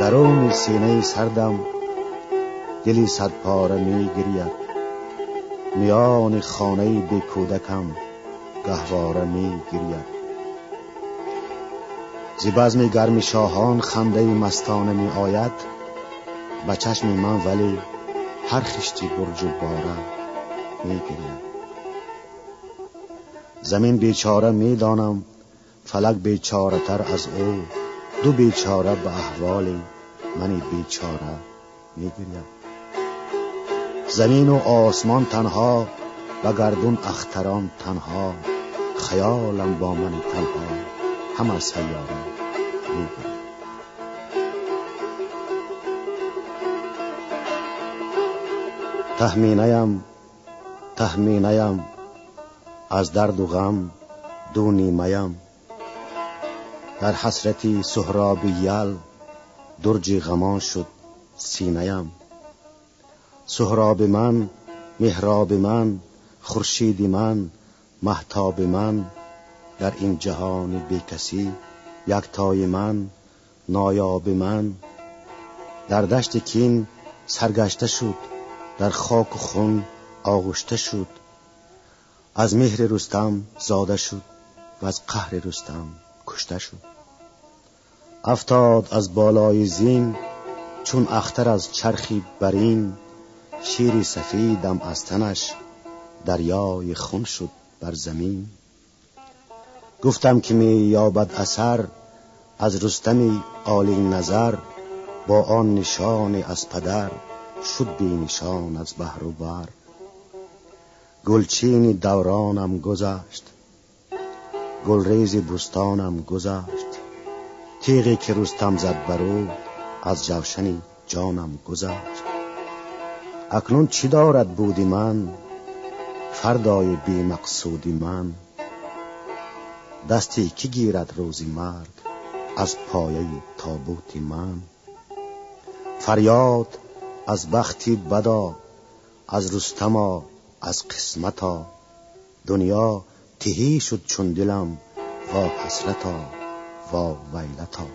درون سینه سردم دلی صد پاره می گرید. میان خانه بی کودکم گهواره می گرید. گرم شاهان خنده مستانه می آید. به چشم من ولی هر خشتی برج و باره می گرید. زمین بیچاره می دانم فلک بیچاره تر از او. دو بیچاره به احوال منی بیچاره می گرید زمین و آسمان تنها و گردون اختران تنها. خیالم با من تنها. هم از سیاره می‌گوید تهمینهیم تهمینهیم از درد و غم دو نیمهیم در حسرتی سهراب یل درج غمان شد سینهیم سهراب من مهراب من خورشید من محتاب من در این جهان بی کسی یکتای من نایاب من. در دشت کین سرگشته شد در خاک و خون آغشته شد. از مهر رستم زاده شد و از قهر رستم کشته شد. افتاد از بالای زین چون اختر از چرخی برین شیر سفیدم از تنش دریای خون شد بر زمین. گفتم که می یابد اثر از رستمی عالی نظر. با آن نشان از پدر شد بی نشان از بحر و بر. گلچین دورانم گذشت گلریز بستانم گذشت. تیغی که رستم زد برو از جوشنی جانم گذشت. اکنون چی دارد بودی من؟ فردای بی مقصودی من. دستی کی گیرد روزی مرگ؟ از پایه تابوتی من. فریاد از بختی بدا از رستما از قسمتا. دنیا تهی شد چون دلم وا حسرتا. وا ویلتا